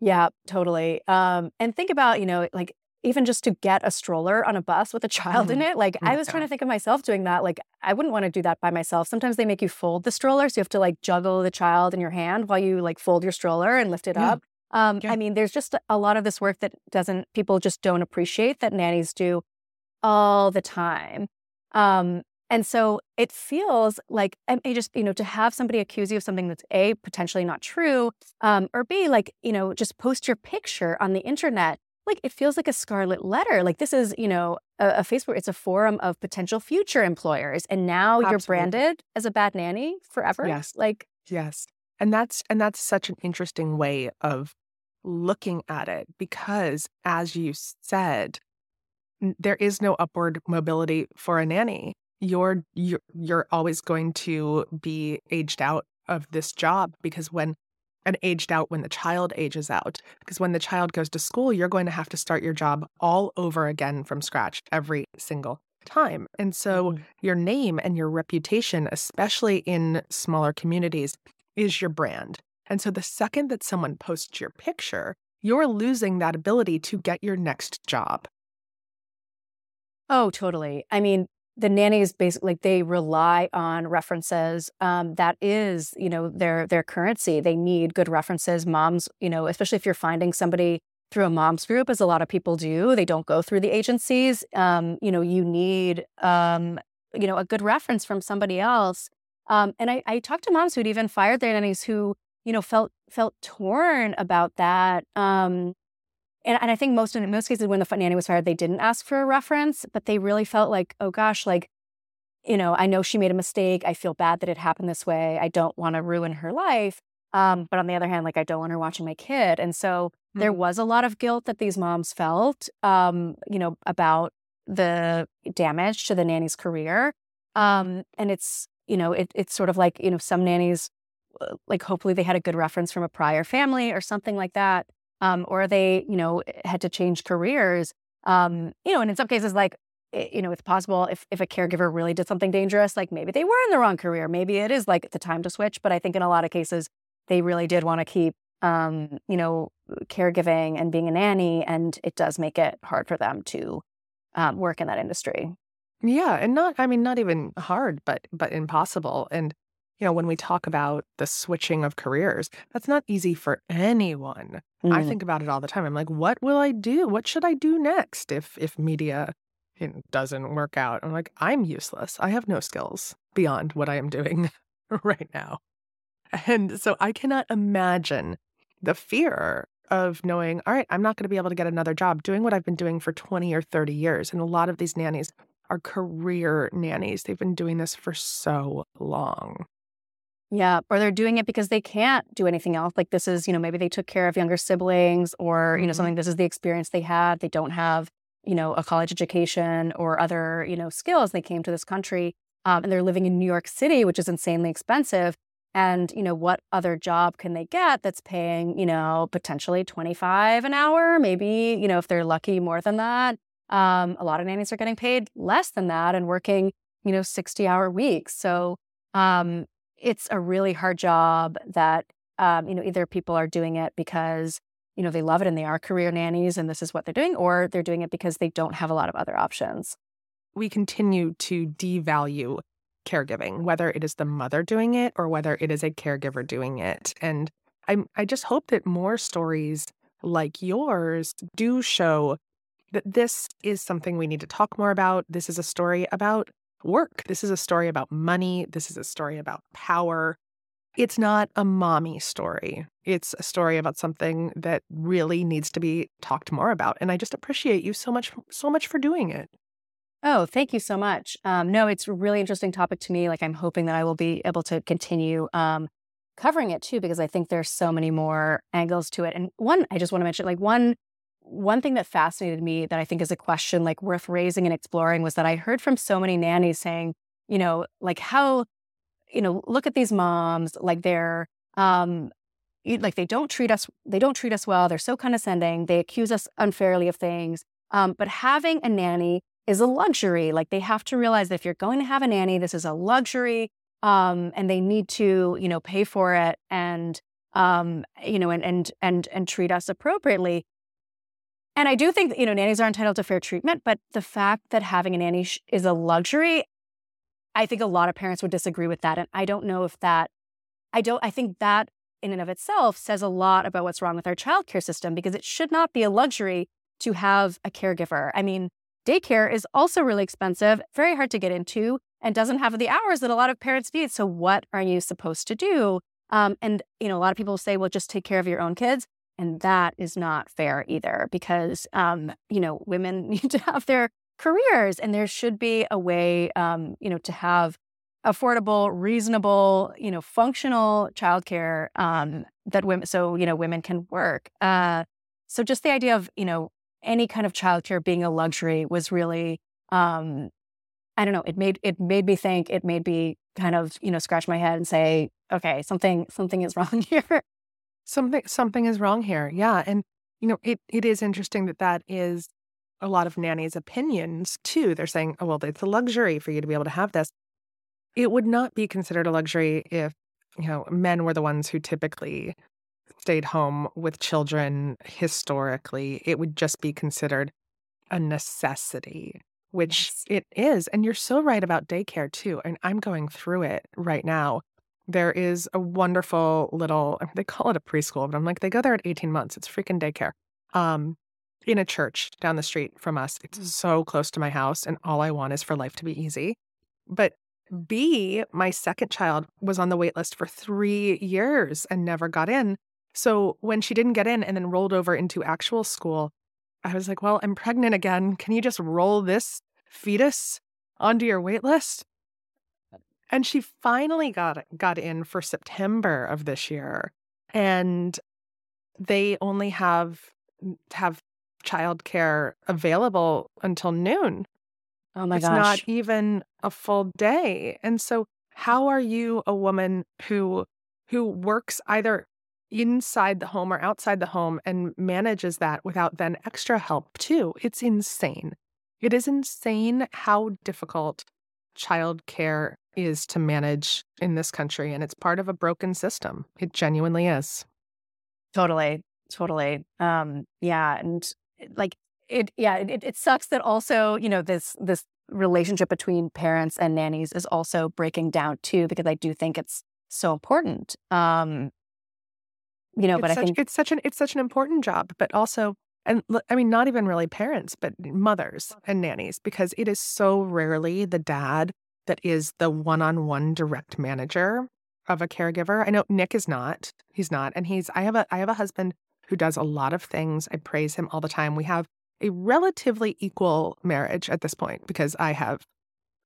Yeah, totally. Um, and think about, you know, like even just to get a stroller on a bus with a child in it. Like mm, I was trying to think of myself doing that. Like I wouldn't want to do that by myself. Sometimes they make you fold the stroller, so you have to like juggle the child in your hand while you like fold your stroller and lift it yeah. up. Um, yeah. I mean, there's just a lot of this work that doesn't people just don't appreciate that nannies do all the time. Um, and so it feels like I just, you know, to have somebody accuse you of something that's A, potentially not true, um, or B, like, you know, just post your picture on the internet. Like it feels like a scarlet letter. Like this is, you know, a, a Facebook, it's a forum of potential future employers. And now Absolutely. you're branded as a bad nanny forever. Yes. Like, yes. And that's and that's such an interesting way of looking at it because as you said there is no upward mobility for a nanny you're you're, you're always going to be aged out of this job because when and aged out when the child ages out because when the child goes to school you're going to have to start your job all over again from scratch every single time and so mm-hmm. your name and your reputation especially in smaller communities is your brand and so the second that someone posts your picture, you're losing that ability to get your next job. Oh, totally. I mean, the nannies basically like they rely on references. Um, that is, you know, their their currency. They need good references. Moms, you know, especially if you're finding somebody through a moms group, as a lot of people do, they don't go through the agencies. Um, you know, you need um, you know, a good reference from somebody else. Um, and I, I talked to moms who'd even fired their nannies who you know, felt felt torn about that. Um, and, and I think most in most cases when the nanny was fired, they didn't ask for a reference, but they really felt like, oh gosh, like, you know, I know she made a mistake. I feel bad that it happened this way. I don't want to ruin her life. Um, but on the other hand, like I don't want her watching my kid. And so mm-hmm. there was a lot of guilt that these moms felt, um, you know, about the damage to the nanny's career. Um, and it's, you know, it, it's sort of like, you know, some nannies like hopefully they had a good reference from a prior family or something like that um, or they you know had to change careers um, you know and in some cases like you know it's possible if, if a caregiver really did something dangerous like maybe they were in the wrong career. Maybe it is like the time to switch but i think in a lot of cases they really did want to keep um, you know caregiving and being a nanny and it does make it hard for them to um, work in that industry. Yeah and not i mean not even hard but but impossible and you know, when we talk about the switching of careers, that's not easy for anyone. Mm. I think about it all the time. I'm like, what will I do? What should I do next if if media you know, doesn't work out? I'm like, I'm useless. I have no skills beyond what I am doing right now. And so I cannot imagine the fear of knowing, all right, I'm not going to be able to get another job doing what I've been doing for 20 or 30 years. And a lot of these nannies are career nannies. They've been doing this for so long. Yeah, or they're doing it because they can't do anything else. Like this is, you know, maybe they took care of younger siblings or, you know, mm-hmm. something this is the experience they had. They don't have, you know, a college education or other, you know, skills. They came to this country um, and they're living in New York City, which is insanely expensive. And, you know, what other job can they get that's paying, you know, potentially 25 an hour, maybe, you know, if they're lucky more than that. Um, a lot of nannies are getting paid less than that and working, you know, 60 hour weeks. So um, it's a really hard job that um, you know either people are doing it because you know they love it and they are career nannies and this is what they're doing or they're doing it because they don't have a lot of other options we continue to devalue caregiving, whether it is the mother doing it or whether it is a caregiver doing it. And I I just hope that more stories like yours do show that this is something we need to talk more about. This is a story about work. This is a story about money. This is a story about power. It's not a mommy story. It's a story about something that really needs to be talked more about. And I just appreciate you so much, so much for doing it. Oh, thank you so much. Um, no, it's a really interesting topic to me. Like, I'm hoping that I will be able to continue um, covering it too, because I think there's so many more angles to it. And one, I just want to mention, like, one one thing that fascinated me that I think is a question like worth raising and exploring was that I heard from so many nannies saying, you know, like how, you know, look at these moms, like they're, um, like they don't treat us, they don't treat us well. They're so condescending. They accuse us unfairly of things. Um, but having a nanny is a luxury. Like they have to realize that if you're going to have a nanny, this is a luxury, um, and they need to, you know, pay for it and, um, you know, and and and and treat us appropriately. And I do think that, you know, nannies are entitled to fair treatment, but the fact that having a nanny is a luxury, I think a lot of parents would disagree with that. And I don't know if that, I don't, I think that in and of itself says a lot about what's wrong with our childcare system because it should not be a luxury to have a caregiver. I mean, daycare is also really expensive, very hard to get into, and doesn't have the hours that a lot of parents need. So, what are you supposed to do? Um, and you know, a lot of people say, "Well, just take care of your own kids." And that is not fair either because, um, you know, women need to have their careers and there should be a way, um, you know, to have affordable, reasonable, you know, functional childcare um, that women, so, you know, women can work. Uh, so just the idea of, you know, any kind of childcare being a luxury was really, um, I don't know, it made, it made me think, it made me kind of, you know, scratch my head and say, okay, something, something is wrong here. Something something is wrong here. Yeah, and you know, it it is interesting that that is a lot of nannies' opinions too. They're saying, "Oh, well, it's a luxury for you to be able to have this." It would not be considered a luxury if, you know, men were the ones who typically stayed home with children historically. It would just be considered a necessity, which yes. it is. And you're so right about daycare too. And I'm going through it right now there is a wonderful little they call it a preschool but i'm like they go there at 18 months it's freaking daycare um in a church down the street from us it's mm. so close to my house and all i want is for life to be easy but b my second child was on the wait list for three years and never got in so when she didn't get in and then rolled over into actual school i was like well i'm pregnant again can you just roll this fetus onto your wait list and she finally got got in for September of this year. And they only have have childcare available until noon. Oh my it's gosh. It's not even a full day. And so how are you a woman who who works either inside the home or outside the home and manages that without then extra help too? It's insane. It is insane how difficult childcare is to manage in this country. And it's part of a broken system. It genuinely is. Totally. Totally. Um, yeah. And like it, yeah, it, it sucks that also, you know, this, this relationship between parents and nannies is also breaking down too, because I do think it's so important. Um, you know, it's but such, I think it's such an, it's such an important job, but also and I mean, not even really parents, but mothers and nannies, because it is so rarely the dad that is the one on one direct manager of a caregiver. I know Nick is not. He's not. And he's I have a I have a husband who does a lot of things. I praise him all the time. We have a relatively equal marriage at this point because I have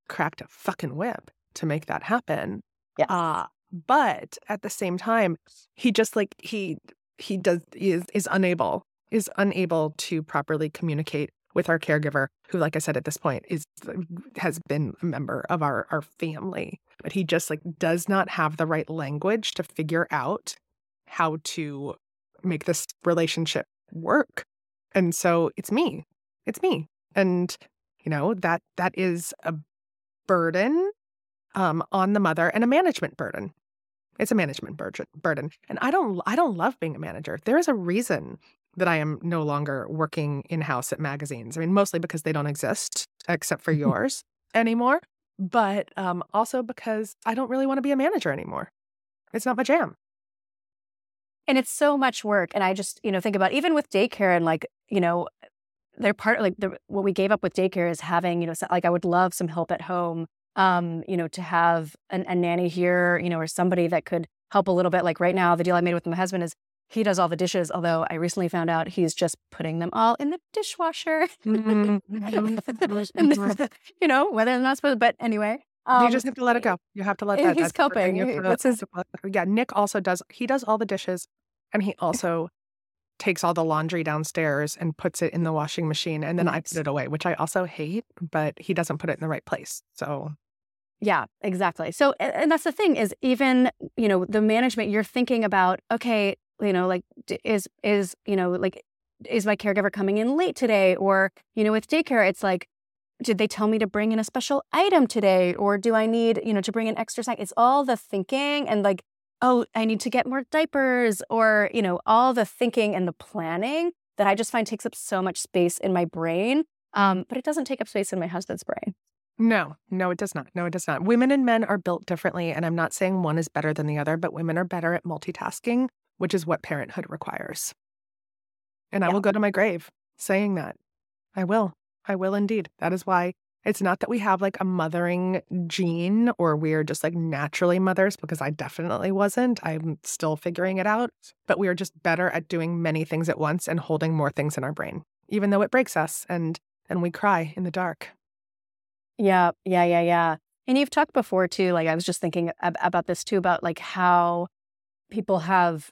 cracked a fucking whip to make that happen. Yeah. Uh, but at the same time, he just like he he does is is unable is unable to properly communicate with our caregiver, who, like I said, at this point is has been a member of our our family, but he just like does not have the right language to figure out how to make this relationship work. And so it's me. It's me. And you know, that that is a burden um, on the mother and a management burden. It's a management burden. And I don't I don't love being a manager. There is a reason that I am no longer working in house at magazines. I mean, mostly because they don't exist except for yours anymore, but um, also because I don't really want to be a manager anymore. It's not my jam. And it's so much work. And I just, you know, think about even with daycare and like, you know, they're part like the, what we gave up with daycare is having, you know, like I would love some help at home, um, you know, to have an, a nanny here, you know, or somebody that could help a little bit. Like right now, the deal I made with my husband is he does all the dishes, although I recently found out he's just putting them all in the dishwasher. Mm-hmm. you know, whether or not supposed, to, but anyway. Um, you just have to let it go. You have to let that. He's coping. What's his? Yeah, Nick also does. He does all the dishes, and he also takes all the laundry downstairs and puts it in the washing machine, and then nice. I put it away, which I also hate. But he doesn't put it in the right place, so yeah, exactly. So, and that's the thing is even, you know, the management, you're thinking about, okay, you know, like is, is, you know, like, is my caregiver coming in late today? Or, you know, with daycare, it's like, did they tell me to bring in a special item today? Or do I need, you know, to bring an extra snack? It's all the thinking and like, oh, I need to get more diapers or, you know, all the thinking and the planning that I just find takes up so much space in my brain. Um, but it doesn't take up space in my husband's brain. No, no, it does not. No, it does not. Women and men are built differently. And I'm not saying one is better than the other, but women are better at multitasking, which is what parenthood requires. And I will go to my grave saying that. I will. I will indeed. That is why it's not that we have like a mothering gene or we're just like naturally mothers, because I definitely wasn't. I'm still figuring it out. But we are just better at doing many things at once and holding more things in our brain, even though it breaks us and and we cry in the dark. Yeah, yeah, yeah, yeah. And you've talked before too, like I was just thinking ab- about this too, about like how people have,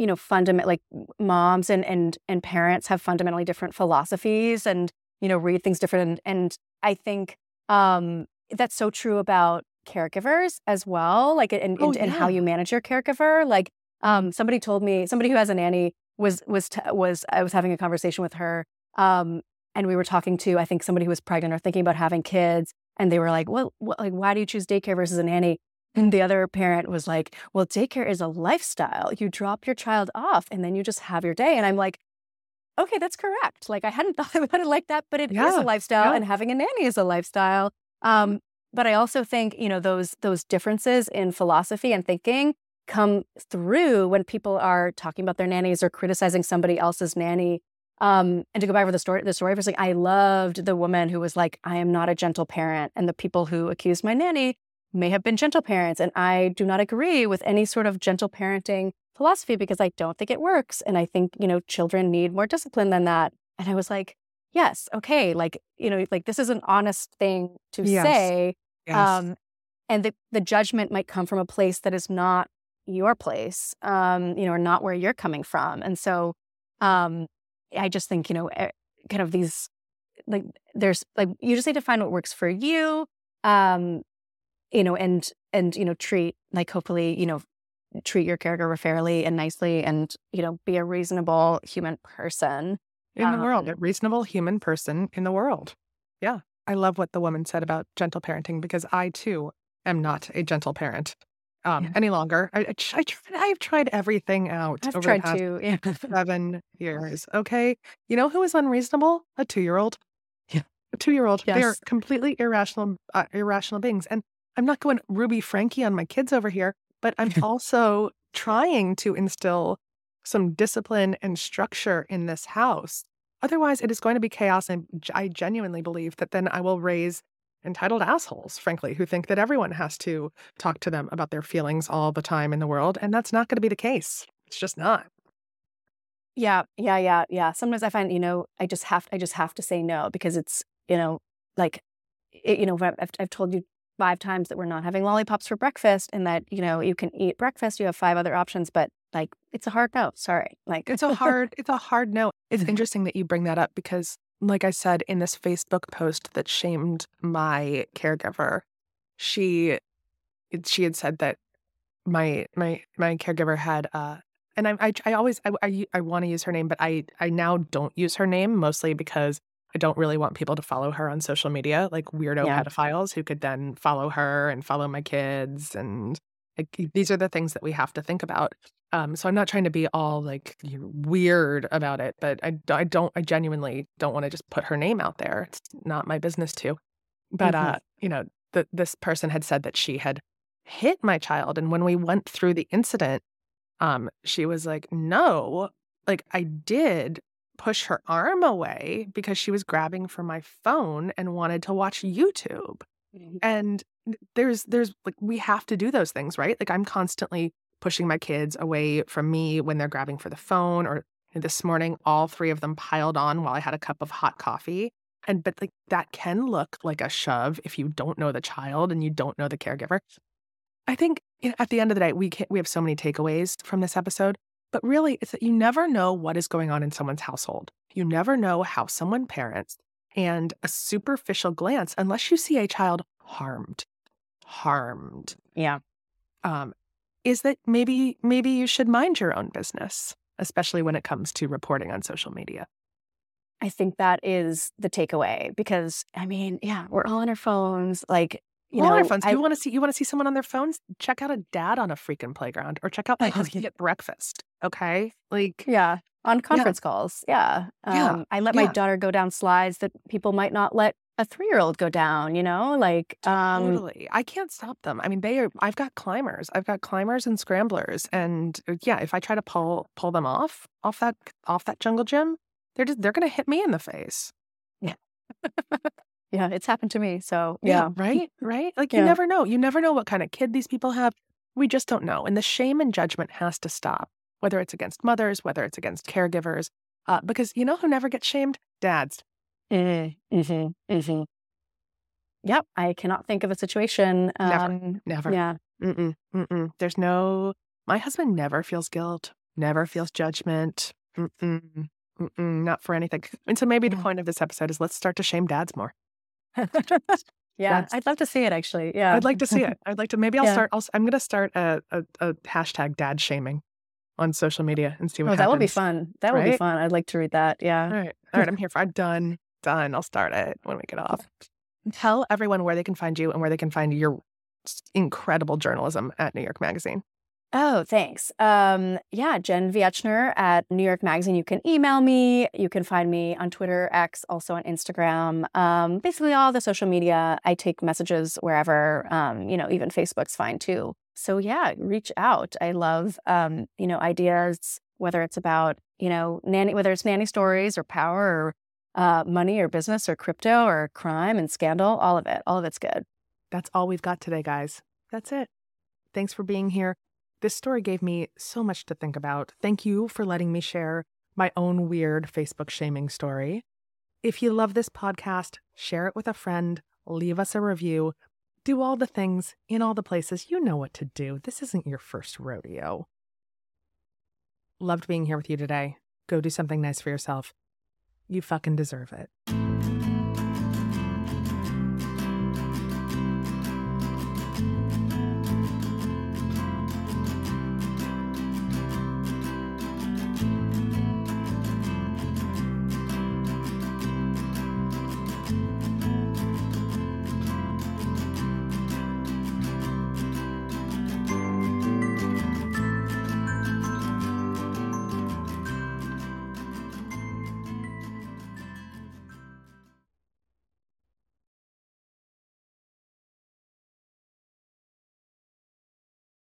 you know, fundament like moms and and and parents have fundamentally different philosophies and you know read things different. And, and I think um, that's so true about caregivers as well, like and oh, and, yeah. and how you manage your caregiver. Like um, somebody told me, somebody who has a nanny was was t- was I was having a conversation with her um, and we were talking to I think somebody who was pregnant or thinking about having kids, and they were like, "Well, what, like why do you choose daycare versus a nanny?" And the other parent was like, "Well, daycare is a lifestyle. You drop your child off, and then you just have your day." And I'm like, "Okay, that's correct. Like I hadn't thought about it like that, but it yeah, is a lifestyle, yeah. and having a nanny is a lifestyle." Um, but I also think you know those those differences in philosophy and thinking come through when people are talking about their nannies or criticizing somebody else's nanny um, and to go back over the story, the story was like, I loved the woman who was like, I am not a gentle parent. And the people who accused my nanny may have been gentle parents. And I do not agree with any sort of gentle parenting philosophy because I don't think it works. And I think, you know, children need more discipline than that. And I was like, yes, okay. Like, you know, like this is an honest thing to yes. say. Yes. Um, and the, the judgment might come from a place that is not your place, um, you know, or not where you're coming from. And so, um, I just think, you know, eh, kind of these like there's like you just need to find what works for you. Um, you know, and and you know, treat like hopefully, you know, treat your caregiver fairly and nicely and, you know, be a reasonable human person. In um, the world, a um reasonable human person in the world. Yeah. I love what the woman said about gentle parenting because I too am not a gentle parent um, yeah. any longer. I, I, I, have tried everything out I've over tried to, yeah. seven years. Okay. You know who is unreasonable? A two year old. Yeah. A two year old. Yes. They are completely irrational, uh, irrational beings. And I'm not going Ruby Franke on my kids over here, but I'm also trying to instill some discipline and structure in this house. Otherwise, it is going to be chaos. And I genuinely believe that then I will raise entitled assholes, frankly, who think that everyone has to talk to them about their feelings all the time in the world. And that's not going to be the case. It's just not. Yeah, yeah, yeah, yeah. Sometimes I find, you know, I just have, I just have to say no because it's, you know, like, it, you know, I've, I've told you five times that we're not having lollipops for breakfast and that, you know, you can eat breakfast. You have five other options, but like, it's a hard no. Sorry. Like, it's a hard, it's a hard no. It's interesting that you bring that up because like I said in this Facebook post that shamed my caregiver, she she had said that my my my caregiver had uh and I I, I always I I, I want to use her name, but I I now don't use her name mostly because I don't really want people to follow her on social media, like weirdo yeah. pedophiles who could then follow her and follow my kids and like, these are the things that we have to think about. Um, so I'm not trying to be all like weird about it, but I, I don't, I genuinely don't want to just put her name out there. It's not my business to. But, Mhm. uh, you know, the, this person had said that she had hit my child. And when we went through the incident, um, she was like, no, like I did push her arm away because she was grabbing for my phone and wanted to watch YouTube. Mm-hmm. And there's there's like we have to do those things right? Like i'm constantly pushing my kids away from me when they're grabbing for the phone or this morning all three of them piled on while i had a cup of hot coffee. And but like that can look like a shove if you don't know the child and you don't know the caregiver. I think you know, at the end of the day we can we have so many takeaways from this episode but really it's that you never know what is going on in someone's household you never know how someone parents and a superficial glance unless you see a child harmed harmed Yeah. um, is that maybe maybe you should mind your own business especially when it comes to reporting on social media I think that is the takeaway because I mean, yeah, we're all on our phones. Like, you All know, our phones. I- you want to see you want to see someone on their phones check out a dad on a freaking playground or check out my Oh, husband yeah. at breakfast okay like yeah, on conference calls. Yeah. Yeah, Um, I let my yeah. daughter go down slides that people might not let a three year old go down, you know? Like, um, Totally. I can't stop them. I mean, they are I've got climbers. I've got climbers and scramblers. And uh, yeah, if I try to pull pull them off off that off that jungle gym, they're just they're gonna hit me in the face. yeah, it's happened to me. So, yeah. Right? Right? Like you never know. You never know what kind of kid these people have. We just don't know. And the shame and judgment has to stop, whether it's against mothers, whether it's against caregivers. Uh, because you know who never gets shamed? Dads. Mm-hmm, mm-hmm, mm-hmm. Yep. I cannot think of a situation. Never. Um, Never. Yeah. Mm-mm, mm-mm. There's no. My husband never feels guilt, never feels judgment. Mm-mm, mm-mm, not for anything. And so maybe the point of this episode is let's start to shame dads more. yeah. I'd love to see it actually. Yeah. I'd like to see it. I'd like to. Maybe I'll Yeah. start. I'll, I'm going to start a, a, a hashtag dad shaming on social media and see what Oh, happens. that would be fun. That would be fun. I'd like to read that. Yeah. All right. All right. I'm here for. I'm done. Done. I'll start it when we get off. Tell everyone where they can find you and where they can find your incredible journalism at New York Magazine. Oh, thanks. Um, yeah, Jen Wieczner at New York Magazine. You can email me. You can find me on Twitter, X, also on Instagram. Um, basically, all the social media. I take messages wherever. Um, you know, even Facebook's fine too. So yeah, reach out. I love um, you know ideas, whether it's about you know nanny, whether it's nanny stories or power or uh, money or business or crypto or crime and scandal. All of it. All of it's good. That's all we've got today, guys. That's it. Thanks for being here. This story gave me so much to think about. Thank you for letting me share my own weird Facebook shaming story. If you love this podcast, share it with a friend, leave us a review, do all the things in all the places. You know what to do. This isn't your first rodeo. Loved being here with you today. Go do something nice for yourself. You fucking deserve it.